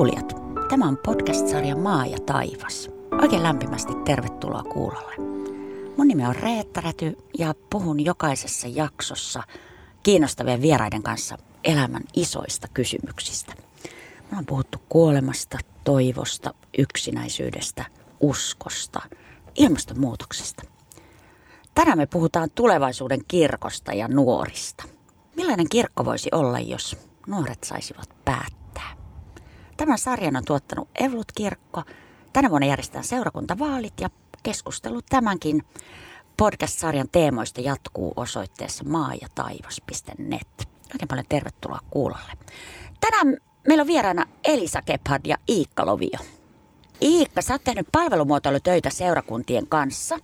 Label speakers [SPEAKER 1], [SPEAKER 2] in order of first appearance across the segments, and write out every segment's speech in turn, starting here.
[SPEAKER 1] Kuulijat, tämä on podcast-sarja Maa ja taivas. Oikein lämpimästi tervetuloa kuulolle. Mun nimi on Reetta Räty ja puhun jokaisessa jaksossa kiinnostavien vieraiden kanssa elämän isoista kysymyksistä. Me on puhuttu kuolemasta, toivosta, yksinäisyydestä, uskosta, ilmastonmuutoksesta. Tänään me puhutaan tulevaisuuden kirkosta ja nuorista. Millainen kirkko voisi olla, jos nuoret saisivat päättää? Tämän sarjan on tuottanut Evlut Kirkko. Tänä vuonna järjestetään seurakuntavaalit ja keskustelu tämänkin podcast-sarjan teemoista jatkuu osoitteessa maa ja taivas.net. Oikein paljon tervetuloa kuulolle. Tänään meillä on vieraana Elisa Kephard ja Iikka Lovio. Iikka, sä oot tehnyt palvelumuotoilutöitä seurakuntien kanssa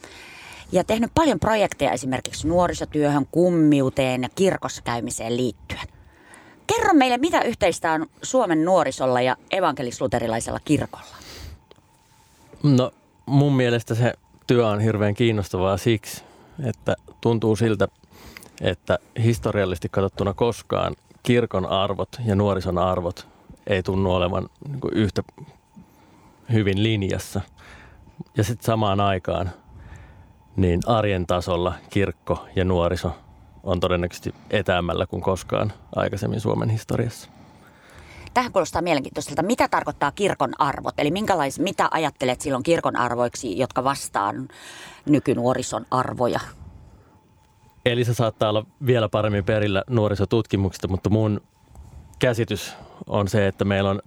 [SPEAKER 1] ja tehnyt paljon projekteja esimerkiksi nuorisotyöhön, kummiuteen ja kirkossa käymiseen liittyen. Kerro meille, mitä yhteistä on Suomen nuorisolla ja evankelisluterilaisella kirkolla?
[SPEAKER 2] No mun mielestä se työ on hirveän kiinnostavaa siksi, että tuntuu siltä, että historiallisesti katsottuna koskaan kirkon arvot ja nuorison arvot ei tunnu olevan niin yhtä hyvin linjassa. Ja sitten samaan aikaan niin arjen tasolla kirkko ja nuoriso on todennäköisesti etäämällä kuin koskaan aikaisemmin Suomen historiassa.
[SPEAKER 1] Tähän kuulostaa mielenkiintoiselta. Mitä tarkoittaa kirkon arvot? Eli minkälais, mitä ajattelet silloin kirkon arvoiksi, jotka vastaan nykynuorison arvoja?
[SPEAKER 2] Eli se saattaa olla vielä paremmin perillä nuorisotutkimuksista, mutta mun käsitys on se, että meillä on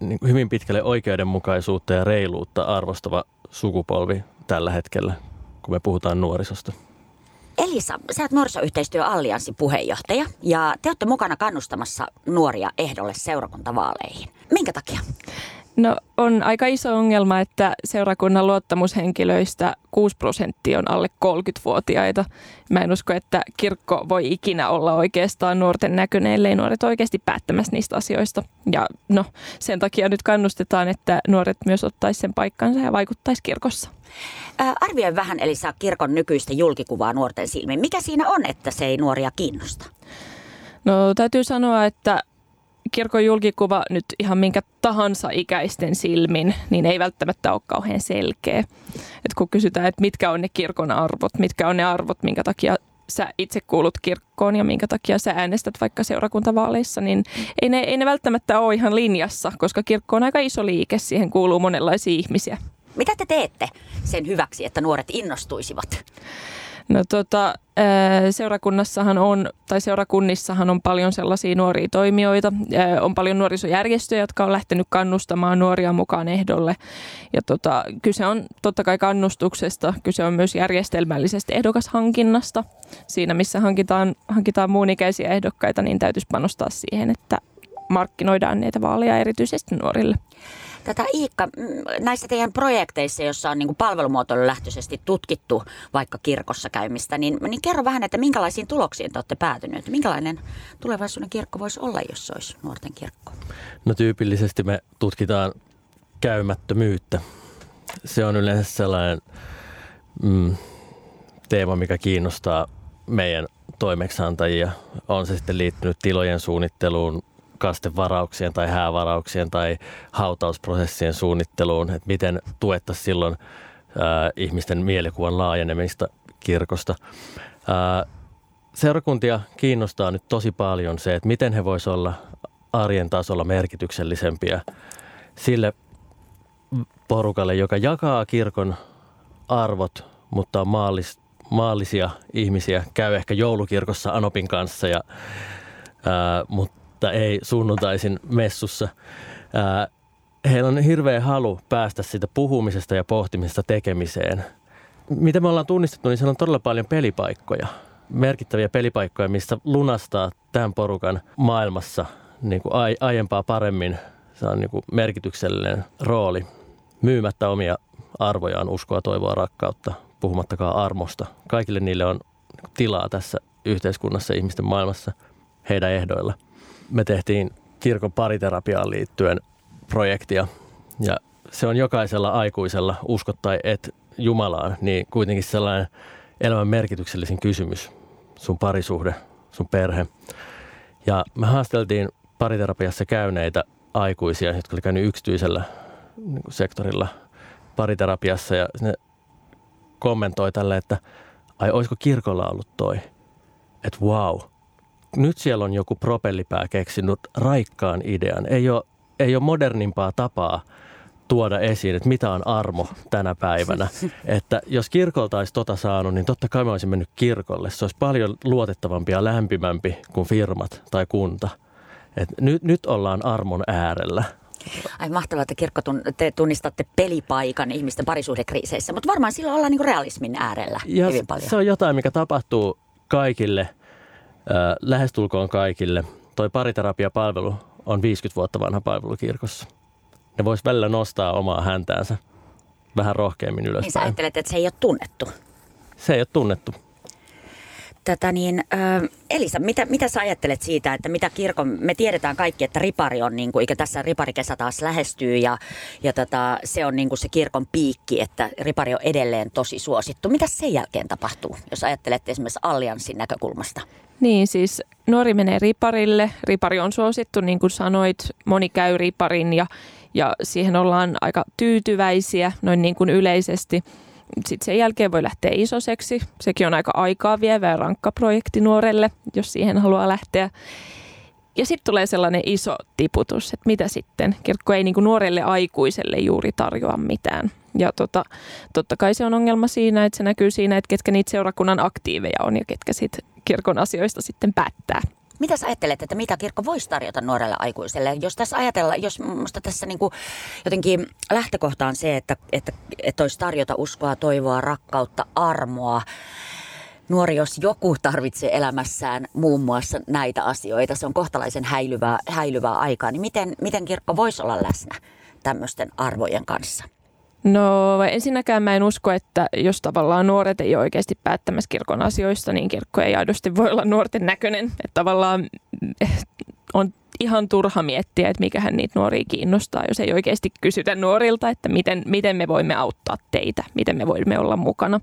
[SPEAKER 2] niin hyvin pitkälle oikeudenmukaisuutta ja reiluutta arvostava sukupolvi tällä hetkellä, kun me puhutaan nuorisosta.
[SPEAKER 1] Elisa, sä oot nuorisoyhteistyöallianssin puheenjohtaja ja te olette mukana kannustamassa nuoria ehdolle seurakuntavaaleihin. Minkä takia?
[SPEAKER 3] No on aika iso ongelma, että seurakunnan luottamushenkilöistä 6 prosenttia on alle 30-vuotiaita. Mä en usko, että kirkko voi ikinä olla oikeastaan nuorten näköinen, ellei nuoret oikeasti päättämässä niistä asioista. Ja no, sen takia nyt kannustetaan, että nuoret myös ottaisi sen paikkansa ja vaikuttaisi kirkossa.
[SPEAKER 1] Ää, arvioi vähän Elisa kirkon nykyistä julkikuvaa nuorten silmiin. Mikä siinä on, että se ei nuoria kiinnosta?
[SPEAKER 3] No täytyy sanoa, että kirkon julkikuva nyt ihan minkä tahansa ikäisten silmin, niin ei välttämättä ole kauhean selkeä. Et kun kysytään, että mitkä on ne kirkon arvot, mitkä on ne arvot, minkä takia sä itse kuulut kirkkoon ja minkä takia sä äänestät vaikka seurakuntavaaleissa, niin ei ne, ei ne välttämättä ole ihan linjassa, koska kirkko on aika iso liike, siihen kuuluu monenlaisia ihmisiä.
[SPEAKER 1] Mitä te teette sen hyväksi, että nuoret innostuisivat?
[SPEAKER 3] No tota, seurakunnassahan on, tai seurakunnissahan on paljon sellaisia nuoria toimijoita. On paljon nuorisojärjestöjä, jotka on lähtenyt kannustamaan nuoria mukaan ehdolle. Ja tota, kyse on totta kai kannustuksesta, kyse on myös järjestelmällisestä ehdokashankinnasta. Siinä, missä hankitaan, hankitaan muun ikäisiä ehdokkaita, niin täytyisi panostaa siihen, että markkinoidaan näitä vaaleja erityisesti nuorille.
[SPEAKER 1] Tätä Iikka, mm, näissä teidän projekteissa, joissa on niin palvelumuotoilu lähtöisesti tutkittu vaikka kirkossa käymistä, niin, niin kerro vähän, että minkälaisiin tuloksiin te olette päätyneet? Minkälainen tulevaisuuden kirkko voisi olla, jos se olisi nuorten kirkko?
[SPEAKER 2] No tyypillisesti me tutkitaan käymättömyyttä. Se on yleensä sellainen mm, teema, mikä kiinnostaa meidän toimeksiantajia. On se sitten liittynyt tilojen suunnitteluun, kastevarauksien tai häävarauksien tai hautausprosessien suunnitteluun, että miten tuettaisiin silloin ää, ihmisten mielikuvan laajenemista kirkosta. Ää, seurakuntia kiinnostaa nyt tosi paljon se, että miten he voisivat olla arjen tasolla merkityksellisempiä sille porukalle, joka jakaa kirkon arvot, mutta on maallis, maallisia ihmisiä, käy ehkä joulukirkossa Anopin kanssa, ja, ää, mutta mutta ei sunnuntaisin messussa. Ää, heillä on hirveä halu päästä siitä puhumisesta ja pohtimisesta tekemiseen. Mitä me ollaan tunnistettu, niin siellä on todella paljon pelipaikkoja. Merkittäviä pelipaikkoja, missä lunastaa tämän porukan maailmassa niin kuin aiempaa paremmin. Se on niin kuin merkityksellinen rooli myymättä omia arvojaan, uskoa, toivoa, rakkautta, puhumattakaan armosta. Kaikille niille on tilaa tässä yhteiskunnassa, ihmisten maailmassa, heidän ehdoilla – me tehtiin kirkon pariterapiaan liittyen projektia ja se on jokaisella aikuisella, uskot tai et Jumalaan, niin kuitenkin sellainen elämän merkityksellisin kysymys, sun parisuhde, sun perhe. Ja me haasteltiin pariterapiassa käyneitä aikuisia, jotka oli käynyt yksityisellä niin sektorilla pariterapiassa ja ne kommentoi tälle, että ai olisiko kirkolla ollut toi, että wow, nyt siellä on joku propellipää keksinyt raikkaan idean. Ei ole, ei ole modernimpaa tapaa tuoda esiin, että mitä on armo tänä päivänä. Että jos kirkolta olisi tota saanut, niin totta kai mä olisin mennyt kirkolle. Se olisi paljon luotettavampi ja lämpimämpi kuin firmat tai kunta. Et nyt, nyt ollaan armon äärellä.
[SPEAKER 1] Ai mahtavaa, että kirkko te tunnistatte pelipaikan ihmisten parisuhdekriiseissä, mutta varmaan silloin ollaan niin realismin äärellä ja hyvin paljon.
[SPEAKER 2] Se on jotain, mikä tapahtuu kaikille, lähestulkoon kaikille. Toi pariterapiapalvelu on 50 vuotta vanha palvelu kirkossa. Ne vois välillä nostaa omaa häntäänsä vähän rohkeammin ylöspäin. Niin
[SPEAKER 1] sä ajattelet, että se ei ole tunnettu?
[SPEAKER 2] Se ei ole tunnettu
[SPEAKER 1] tätä niin, äh, Elisa, mitä, mitä sä ajattelet siitä, että mitä kirkon, me tiedetään kaikki, että ripari on, niin kuin, tässä riparikesä taas lähestyy ja, ja tota, se on niin kuin se kirkon piikki, että ripari on edelleen tosi suosittu. Mitä sen jälkeen tapahtuu, jos ajattelet esimerkiksi allianssin näkökulmasta?
[SPEAKER 3] Niin, siis nuori menee riparille. Ripari on suosittu, niin kuin sanoit, moni käy riparin ja, ja siihen ollaan aika tyytyväisiä noin niin kuin yleisesti – sitten sen jälkeen voi lähteä isoseksi. Sekin on aika aikaa vievä ja rankka projekti nuorelle, jos siihen haluaa lähteä. Ja sitten tulee sellainen iso tiputus, että mitä sitten. Kirkko ei niinku nuorelle aikuiselle juuri tarjoa mitään. Ja tota, totta kai se on ongelma siinä, että se näkyy siinä, että ketkä niitä seurakunnan aktiiveja on ja ketkä sitten kirkon asioista sitten päättää.
[SPEAKER 1] Mitä sä ajattelet, että mitä kirkko voisi tarjota nuorelle aikuiselle? Jos tässä ajatellaan, jos minusta tässä niin kuin jotenkin lähtökohta on se, että, että, että olisi tarjota uskoa, toivoa, rakkautta, armoa. Nuori, jos joku tarvitsee elämässään muun muassa näitä asioita, se on kohtalaisen häilyvää, häilyvää aikaa, niin miten, miten kirkko voisi olla läsnä tämmöisten arvojen kanssa?
[SPEAKER 3] No ensinnäkään mä en usko, että jos tavallaan nuoret ei ole oikeasti päättämässä kirkon asioista, niin kirkko ei aidosti voi olla nuorten näköinen. Että tavallaan eh, on ihan turha miettiä, että mikähän niitä nuoria kiinnostaa, jos ei oikeasti kysytä nuorilta, että miten, miten me voimme auttaa teitä, miten me voimme olla mukana.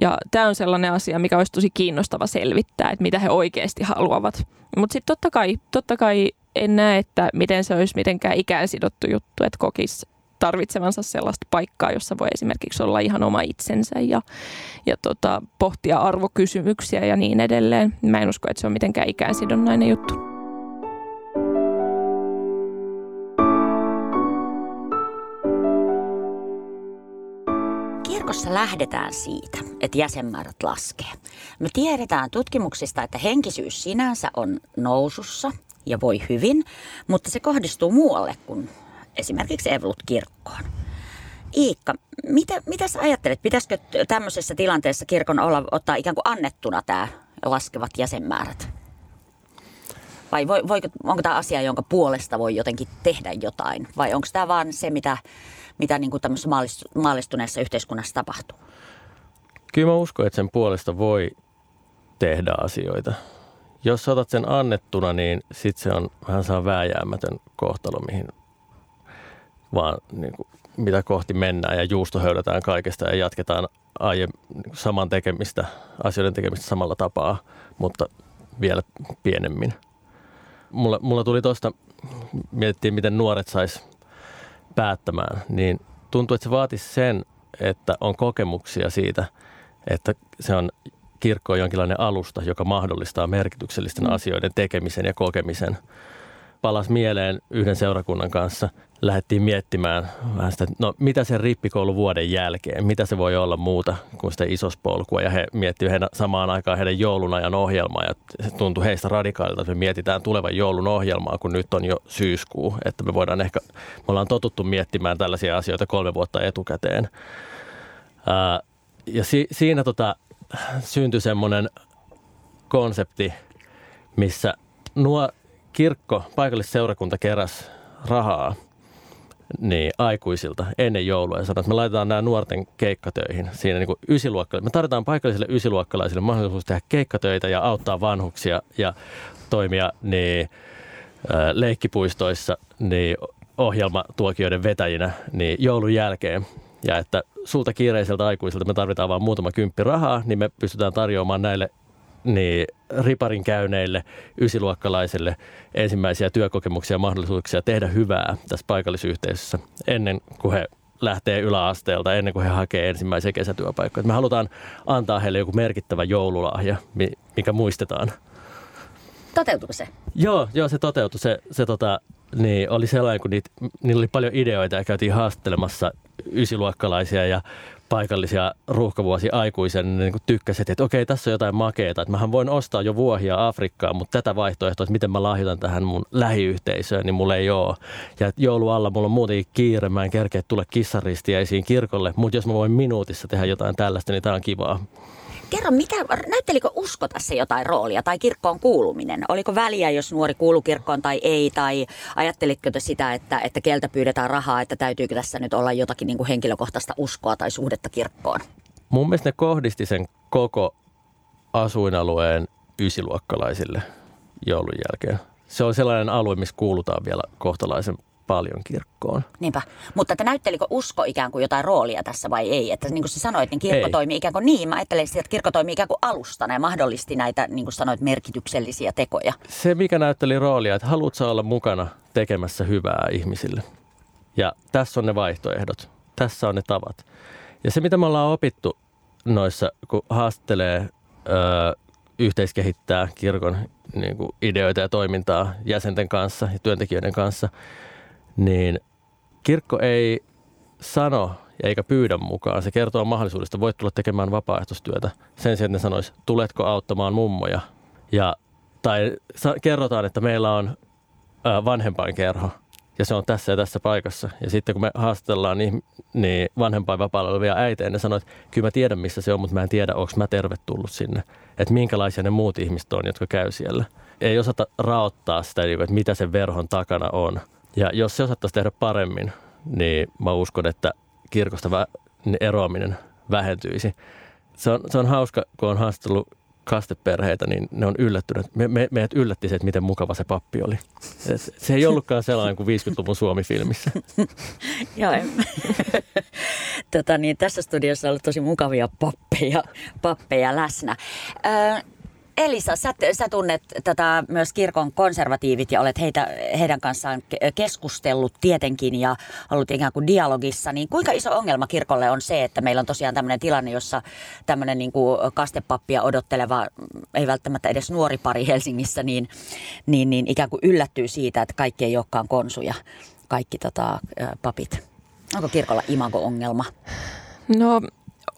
[SPEAKER 3] Ja tämä on sellainen asia, mikä olisi tosi kiinnostava selvittää, että mitä he oikeasti haluavat. Mutta sitten totta kai, totta kai en näe, että miten se olisi mitenkään ikään sidottu juttu, että kokisi tarvitsevansa sellaista paikkaa, jossa voi esimerkiksi olla ihan oma itsensä ja, ja tota, pohtia arvokysymyksiä ja niin edelleen. Mä en usko, että se on mitenkään ikäisidonnainen juttu.
[SPEAKER 1] Kirkossa lähdetään siitä, että jäsenmäärät laskee. Me tiedetään tutkimuksista, että henkisyys sinänsä on nousussa ja voi hyvin, mutta se kohdistuu muualle kuin esimerkiksi Evlut-kirkkoon. Iikka, mitä, mitä sä ajattelet? Pitäisikö tämmöisessä tilanteessa kirkon olla, ottaa ikään kuin annettuna tämä laskevat jäsenmäärät? Vai voi, voiko, onko tämä asia, jonka puolesta voi jotenkin tehdä jotain? Vai onko tämä vaan se, mitä, mitä niin kuin tämmöisessä maallistuneessa yhteiskunnassa tapahtuu?
[SPEAKER 2] Kyllä mä uskon, että sen puolesta voi tehdä asioita. Jos otat sen annettuna, niin sitten se on vähän saa vääjäämätön kohtalo, mihin vaan niin kuin, mitä kohti mennään ja juusto höydetään kaikesta ja jatketaan aie, niin saman tekemistä, asioiden tekemistä samalla tapaa, mutta vielä pienemmin. Mulla, mulla tuli tuosta, mietittiin miten nuoret sais päättämään, niin tuntuu, että se vaatisi sen, että on kokemuksia siitä, että se on kirkko on jonkinlainen alusta, joka mahdollistaa merkityksellisten mm. asioiden tekemisen ja kokemisen. Palas mieleen yhden seurakunnan kanssa lähdettiin miettimään vähän sitä, no mitä se rippikoulu vuoden jälkeen, mitä se voi olla muuta kuin sitä isospolkua. Ja he miettivät heidän, samaan aikaan heidän joulunajan ohjelmaa ja se tuntui heistä radikaalilta, että me mietitään tulevan joulun ohjelmaa, kun nyt on jo syyskuu. Että me voidaan ehkä, me ollaan totuttu miettimään tällaisia asioita kolme vuotta etukäteen. Ää, ja si, siinä tota, syntyi semmoinen konsepti, missä nuo kirkko, paikallisseurakunta keräs rahaa – niin, aikuisilta ennen joulua ja sanoi, että me laitetaan nämä nuorten keikkatöihin siinä niin ysiluokkalaisille. Me tarvitaan paikallisille ysiluokkalaisille mahdollisuus tehdä keikkatöitä ja auttaa vanhuksia ja toimia niin, leikkipuistoissa niin ohjelmatuokioiden vetäjinä niin joulun jälkeen. Ja että sulta kiireiseltä aikuisilta me tarvitaan vain muutama kymppi rahaa, niin me pystytään tarjoamaan näille niin riparin käyneille ysiluokkalaisille ensimmäisiä työkokemuksia ja mahdollisuuksia tehdä hyvää tässä paikallisyhteisössä ennen kuin he lähtee yläasteelta, ennen kuin he hakee ensimmäisiä kesätyöpaikkoja. Me halutaan antaa heille joku merkittävä joululahja, mikä muistetaan.
[SPEAKER 1] Toteutuiko se?
[SPEAKER 2] Joo, joo se toteutui. Se, se tota, niin oli sellainen, kun niitä, niillä oli paljon ideoita ja käytiin haastelemassa ysiluokkalaisia ja paikallisia ruuhkavuosi aikuisen niin kuin tykkäsit, että okei, tässä on jotain makeeta, että mähän voin ostaa jo vuohia Afrikkaan, mutta tätä vaihtoehtoa, että miten mä lahjoitan tähän mun lähiyhteisöön, niin mulla ei ole. Ja joulualla mulla on muutenkin kiire, mä en kerkeä tulla kissaristiäisiin kirkolle, mutta jos mä voin minuutissa tehdä jotain tällaista, niin tämä on kivaa.
[SPEAKER 1] Kerro, mikä, näyttelikö usko tässä jotain roolia tai kirkkoon kuuluminen? Oliko väliä, jos nuori kuulu kirkkoon tai ei? Tai ajattelitko te sitä, että, että keltä pyydetään rahaa, että täytyykö tässä nyt olla jotakin niin kuin henkilökohtaista uskoa tai suhdetta kirkkoon?
[SPEAKER 2] Mun mielestä ne kohdisti sen koko asuinalueen ysiluokkalaisille joulun jälkeen. Se on sellainen alue, missä kuulutaan vielä kohtalaisen paljon kirkkoon.
[SPEAKER 1] Niinpä. Mutta että näyttelikö usko ikään kuin jotain roolia tässä vai ei? Että niin kuin sä sanoit, niin kirkko ei. toimii ikään kuin niin. Mä ajattelen, että kirkko toimii ikään kuin alustana ja mahdollisti näitä, niin kuin sanoit, merkityksellisiä tekoja.
[SPEAKER 2] Se, mikä näytteli roolia, että haluatko olla mukana tekemässä hyvää ihmisille. Ja tässä on ne vaihtoehdot. Tässä on ne tavat. Ja se, mitä me ollaan opittu noissa, kun haastelee öö, yhteiskehittää kirkon niin kuin ideoita ja toimintaa jäsenten kanssa ja työntekijöiden kanssa – niin kirkko ei sano eikä pyydä mukaan. Se kertoo mahdollisuudesta, voit tulla tekemään vapaaehtoistyötä sen sijaan, että ne sanois, tuletko auttamaan mummoja. Ja, tai kerrotaan, että meillä on vanhempainkerho ja se on tässä ja tässä paikassa. Ja sitten kun me haastellaan niin, niin vanhempainvapaalla olevia äitejä, ne sanoo, että kyllä mä tiedän missä se on, mutta mä en tiedä, onko mä tervetullut sinne. Että minkälaisia ne muut ihmiset on, jotka käy siellä. Ei osata raottaa sitä, että mitä sen verhon takana on. Ja jos se osattaisiin tehdä paremmin, niin mä uskon, että kirkosta vä- eroaminen vähentyisi. Se on, se on hauska, kun on haastellut kasteperheitä, niin ne on yllättyneet. Me, me, meidät yllätti se, että miten mukava se pappi oli. Se, se ei ollutkaan sellainen kuin 50-luvun Suomi-filmissä.
[SPEAKER 1] Joo, tota, niin, tässä studiossa on ollut tosi mukavia pappeja, pappeja läsnä. Ö, Elisa, sä, sä tunnet tätä myös kirkon konservatiivit ja olet heitä, heidän kanssaan keskustellut tietenkin ja ollut ikään kuin dialogissa. Niin kuinka iso ongelma kirkolle on se, että meillä on tosiaan tämmöinen tilanne, jossa tämmöinen niin kuin kastepappia odotteleva, ei välttämättä edes nuori pari Helsingissä, niin, niin, niin ikään kuin yllättyy siitä, että kaikki ei olekaan konsuja, kaikki tota, papit. Onko kirkolla imago-ongelma?
[SPEAKER 3] No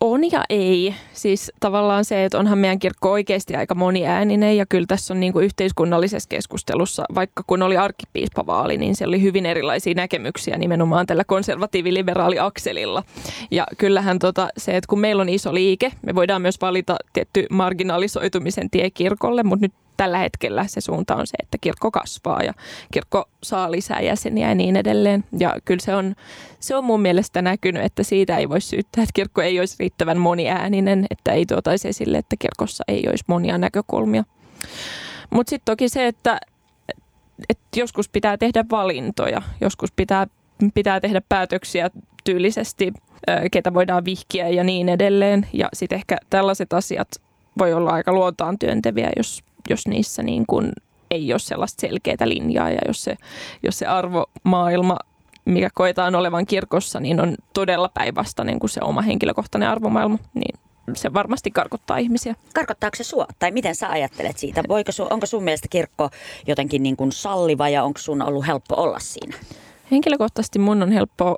[SPEAKER 3] on ja ei. Siis tavallaan se, että onhan meidän kirkko oikeasti aika moniääninen ja kyllä tässä on niin kuin yhteiskunnallisessa keskustelussa, vaikka kun oli arkkipiispavaali, niin siellä oli hyvin erilaisia näkemyksiä nimenomaan tällä konservatiivi-liberaali-akselilla. Ja kyllähän tota, se, että kun meillä on iso liike, me voidaan myös valita tietty marginalisoitumisen tie kirkolle, mutta nyt tällä hetkellä se suunta on se, että kirkko kasvaa ja kirkko saa lisää jäseniä ja niin edelleen. Ja kyllä se on, se on mun mielestä näkynyt, että siitä ei voi syyttää, että kirkko ei olisi riittävän moniääninen, että ei tuotaisi esille, että kirkossa ei olisi monia näkökulmia. Mutta sitten toki se, että, että joskus pitää tehdä valintoja, joskus pitää, pitää tehdä päätöksiä tyylisesti, ketä voidaan vihkiä ja niin edelleen. Ja sitten ehkä tällaiset asiat voi olla aika luontaan työnteviä, jos jos niissä niin kuin ei ole sellaista selkeää linjaa ja jos se, jos se arvomaailma, mikä koetaan olevan kirkossa, niin on todella päinvastainen kuin se oma henkilökohtainen arvomaailma, niin se varmasti karkottaa ihmisiä.
[SPEAKER 1] Karkottaako se sua? Tai miten sä ajattelet siitä? Voiko sun, onko sun mielestä kirkko jotenkin niin kuin salliva ja onko sun ollut helppo olla siinä?
[SPEAKER 3] Henkilökohtaisesti mun on helppo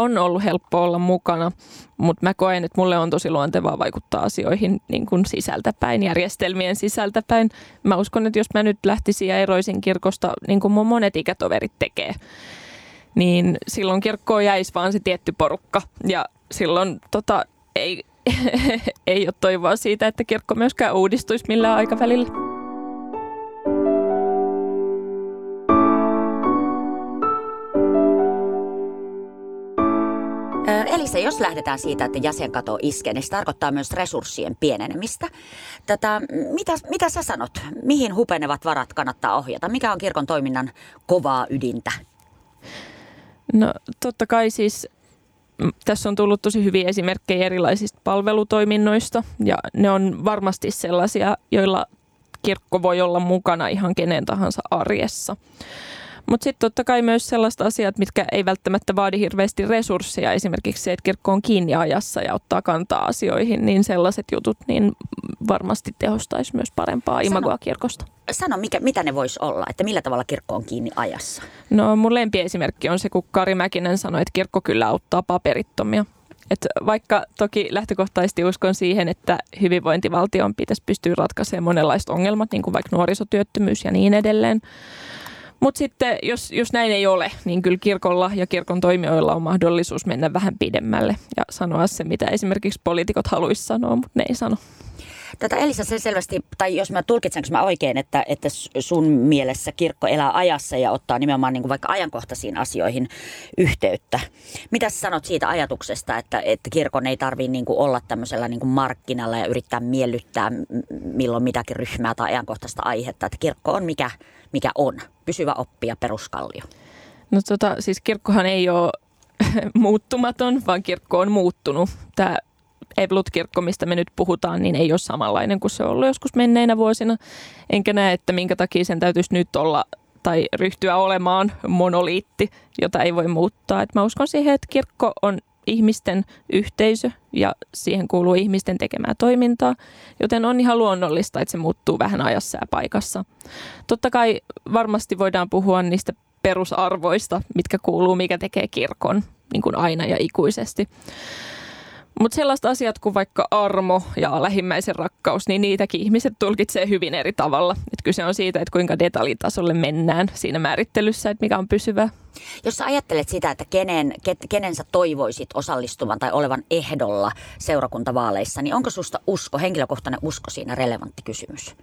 [SPEAKER 3] on ollut helppo olla mukana, mutta mä koen, että mulle on tosi luontevaa vaikuttaa asioihin niin kuin sisältäpäin, järjestelmien sisältäpäin. Mä uskon, että jos mä nyt lähtisin ja eroisin kirkosta, niin kuin mun monet ikätoverit tekee, niin silloin kirkkoon jäisi vaan se tietty porukka. Ja silloin tota, ei, ei ole toivoa siitä, että kirkko myöskään uudistuisi millään aikavälillä.
[SPEAKER 1] Elisa, jos lähdetään siitä, että jäsenkato iskee, niin se tarkoittaa myös resurssien pienenemistä. Tätä, mitä, mitä sä sanot? Mihin hupenevat varat kannattaa ohjata? Mikä on kirkon toiminnan kovaa ydintä?
[SPEAKER 3] No totta kai siis tässä on tullut tosi hyviä esimerkkejä erilaisista palvelutoiminnoista ja ne on varmasti sellaisia, joilla kirkko voi olla mukana ihan kenen tahansa arjessa. Mutta sitten totta kai myös sellaiset asiat, mitkä ei välttämättä vaadi hirveästi resursseja, esimerkiksi se, että kirkko on kiinni ajassa ja ottaa kantaa asioihin, niin sellaiset jutut niin varmasti tehostaisi myös parempaa imagoa kirkosta.
[SPEAKER 1] Sano, mikä, mitä ne voisi olla, että millä tavalla kirkko on kiinni ajassa?
[SPEAKER 3] No mun lempiesimerkki on se, kun Kari Mäkinen sanoi, että kirkko kyllä auttaa paperittomia. Et vaikka toki lähtökohtaisesti uskon siihen, että hyvinvointivaltion pitäisi pystyä ratkaisemaan monenlaiset ongelmat, niin kuin vaikka nuorisotyöttömyys ja niin edelleen, mutta sitten jos, jos näin ei ole, niin kyllä kirkolla ja kirkon toimijoilla on mahdollisuus mennä vähän pidemmälle ja sanoa se, mitä esimerkiksi poliitikot haluaisi sanoa, mutta ne ei sano.
[SPEAKER 1] Tätä Elisa se selvästi, tai jos mä tulkitsenko mä oikein, että, että sun mielessä kirkko elää ajassa ja ottaa nimenomaan niin kuin vaikka ajankohtaisiin asioihin yhteyttä. Mitä sä sanot siitä ajatuksesta, että, että kirkon ei tarvitse niin kuin olla tämmöisellä niin kuin markkinalla ja yrittää miellyttää milloin mitäkin ryhmää tai ajankohtaista aihetta, että kirkko on mikä, mikä on, pysyvä oppia peruskallio?
[SPEAKER 3] No tota, siis kirkkohan ei ole muuttumaton, vaan kirkko on muuttunut. Tämä Eblut-kirkko, mistä me nyt puhutaan, niin ei ole samanlainen kuin se on ollut joskus menneinä vuosina. Enkä näe, että minkä takia sen täytyisi nyt olla tai ryhtyä olemaan monoliitti, jota ei voi muuttaa. Et mä uskon siihen, että kirkko on ihmisten yhteisö ja siihen kuuluu ihmisten tekemää toimintaa, joten on ihan luonnollista, että se muuttuu vähän ajassa ja paikassa. Totta kai varmasti voidaan puhua niistä perusarvoista, mitkä kuuluu, mikä tekee kirkon niin kuin aina ja ikuisesti. Mutta sellaiset asiat kuin vaikka armo ja lähimmäisen rakkaus, niin niitäkin ihmiset tulkitsee hyvin eri tavalla. Et kyse on siitä, että kuinka detaljitasolle mennään siinä määrittelyssä, että mikä on pysyvä.
[SPEAKER 1] Jos sä ajattelet sitä, että kenen, kenen sä toivoisit osallistuvan tai olevan ehdolla seurakuntavaaleissa, niin onko susta usko, henkilökohtainen usko siinä relevantti kysymys?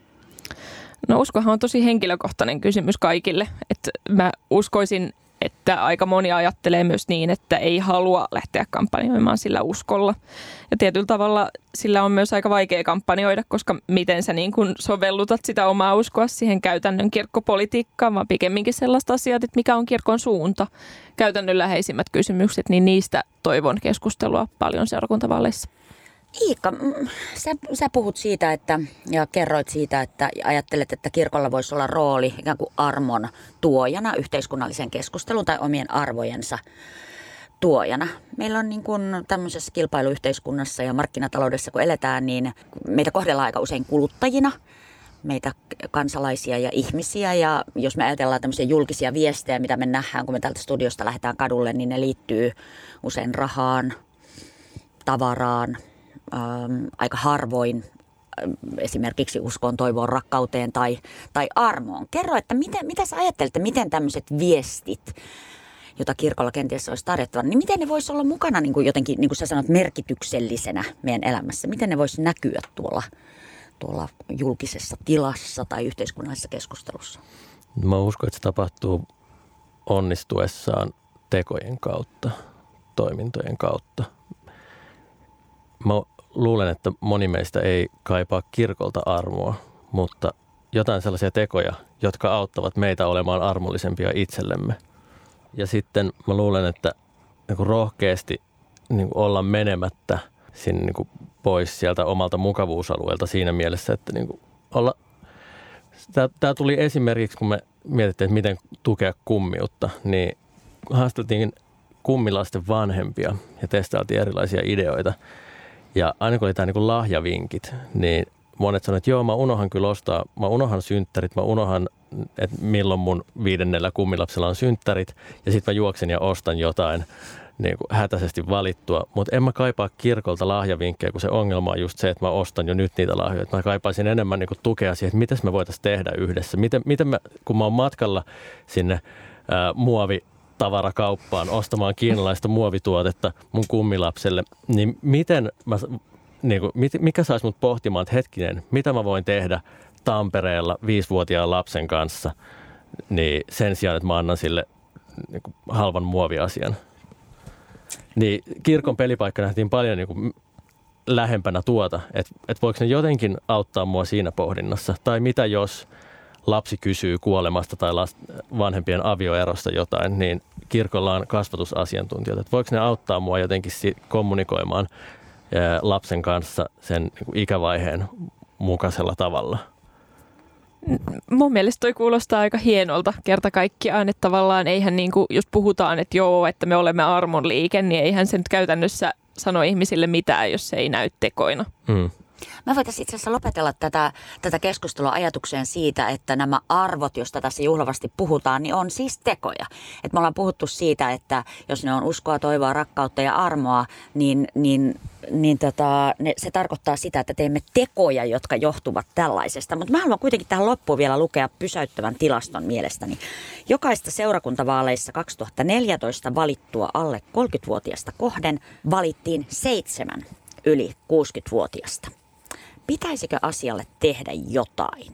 [SPEAKER 3] No uskohan on tosi henkilökohtainen kysymys kaikille. että mä uskoisin että aika moni ajattelee myös niin, että ei halua lähteä kampanjoimaan sillä uskolla. Ja tietyllä tavalla sillä on myös aika vaikea kampanjoida, koska miten sä niin kun sovellutat sitä omaa uskoa siihen käytännön kirkkopolitiikkaan, vaan pikemminkin sellaista asiat, että mikä on kirkon suunta. Käytännönläheisimmät kysymykset, niin niistä toivon keskustelua paljon seurakuntavaaleissa.
[SPEAKER 1] Iikka, mm, sä, sä puhut siitä että, ja kerroit siitä, että ajattelet, että kirkolla voisi olla rooli ikään kuin armon tuojana yhteiskunnallisen keskustelun tai omien arvojensa tuojana. Meillä on niin kuin tämmöisessä kilpailuyhteiskunnassa ja markkinataloudessa, kun eletään, niin meitä kohdellaan aika usein kuluttajina, meitä kansalaisia ja ihmisiä. Ja jos me ajatellaan tämmöisiä julkisia viestejä, mitä me nähdään, kun me täältä studiosta lähdetään kadulle, niin ne liittyy usein rahaan, tavaraan, ähm, aika harvoin ähm, esimerkiksi uskoon, toivoon, rakkauteen tai, tai armoon. Kerro, että miten, mitä sä ajattelet, miten tämmöiset viestit, jota kirkolla kenties olisi tarjottava, niin miten ne voisi olla mukana niin kuin jotenkin, niin kuin sä sanot, merkityksellisenä meidän elämässä? Miten ne voisi näkyä tuolla, tuolla julkisessa tilassa tai yhteiskunnallisessa keskustelussa?
[SPEAKER 2] Mä uskon, että se tapahtuu onnistuessaan tekojen kautta, toimintojen kautta. Mä luulen, että moni meistä ei kaipaa kirkolta armoa, mutta jotain sellaisia tekoja, jotka auttavat meitä olemaan armollisempia itsellemme. Ja sitten mä luulen, että niin kuin rohkeasti niin kuin olla menemättä sinne niin kuin pois sieltä omalta mukavuusalueelta siinä mielessä, että niin kuin olla Tämä tuli esimerkiksi, kun me mietittiin, että miten tukea kummiutta, niin haasteltiin kummilasten vanhempia ja testailtiin erilaisia ideoita. Ja aina kun oli tämä niin lahjavinkit, niin monet sanoivat, että joo, mä unohan kyllä ostaa, mä unohan synttärit, mä unohan, että milloin mun viidennellä kummilapsella on synttärit, ja sitten mä juoksen ja ostan jotain niin kuin hätäisesti valittua. Mutta en mä kaipaa kirkolta lahjavinkkejä, kun se ongelma on just se, että mä ostan jo nyt niitä lahjoja. Mä kaipaisin enemmän niin kuin tukea siihen, että miten me voitaisiin tehdä yhdessä. Miten, miten mä, kun mä oon matkalla sinne ää, muovi tavarakauppaan ostamaan kiinalaista muovituotetta mun kummilapselle, niin miten mä, niin kuin, mikä saisi mut pohtimaan, että hetkinen, mitä mä voin tehdä Tampereella viisivuotiaan lapsen kanssa, niin sen sijaan, että mä annan sille niin kuin, halvan muoviasian. Niin kirkon pelipaikka nähtiin paljon niin kuin, lähempänä tuota, että, että voiko ne jotenkin auttaa mua siinä pohdinnassa. Tai mitä jos lapsi kysyy kuolemasta tai last, vanhempien avioerosta jotain, niin kirkolla on kasvatusasiantuntijoita, että voiko ne auttaa mua jotenkin kommunikoimaan lapsen kanssa sen niin ikävaiheen mukaisella tavalla?
[SPEAKER 3] Mun mielestä toi kuulostaa aika hienolta kerta kaikkiaan, että tavallaan eihän niin kuin, jos puhutaan, että joo, että me olemme armon liike, niin eihän se nyt käytännössä sano ihmisille mitään, jos se ei näy tekoina. Mm.
[SPEAKER 1] Mä voitaisiin itse asiassa lopetella tätä, tätä keskustelua ajatukseen siitä, että nämä arvot, joista tässä juhlavasti puhutaan, niin on siis tekoja. Et me ollaan puhuttu siitä, että jos ne on uskoa, toivoa, rakkautta ja armoa, niin, niin, niin tota, ne, se tarkoittaa sitä, että teemme tekoja, jotka johtuvat tällaisesta. Mutta mä haluan kuitenkin tähän loppuun vielä lukea pysäyttävän tilaston mielestäni. Jokaista seurakuntavaaleissa 2014 valittua alle 30-vuotiaasta kohden valittiin seitsemän yli 60-vuotiaasta. Pitäisikö asialle tehdä jotain?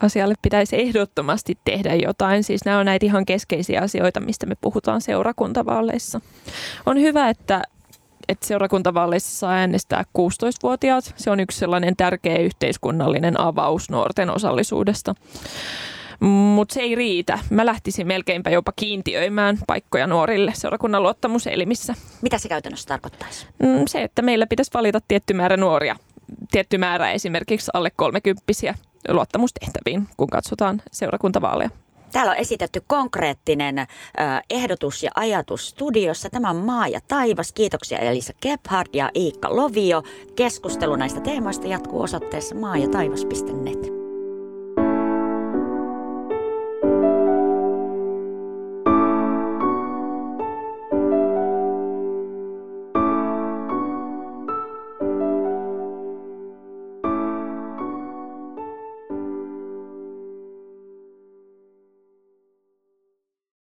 [SPEAKER 3] Asialle pitäisi ehdottomasti tehdä jotain. Siis nämä on näitä ihan keskeisiä asioita, mistä me puhutaan seurakuntavaaleissa. On hyvä, että että seurakuntavaaleissa saa äänestää 16-vuotiaat. Se on yksi sellainen tärkeä yhteiskunnallinen avaus nuorten osallisuudesta. Mutta se ei riitä. Mä lähtisin melkeinpä jopa kiintiöimään paikkoja nuorille seurakunnan luottamuselimissä.
[SPEAKER 1] Mitä se käytännössä tarkoittaisi?
[SPEAKER 3] Mm, se, että meillä pitäisi valita tietty määrä nuoria tietty määrä esimerkiksi alle kolmekymppisiä luottamustehtäviin, kun katsotaan seurakuntavaaleja.
[SPEAKER 1] Täällä on esitetty konkreettinen äh, ehdotus ja ajatus studiossa. Tämä on Maa ja taivas. Kiitoksia Elisa Gebhard ja Iikka Lovio. Keskustelu näistä teemoista jatkuu osoitteessa maajataivas.net.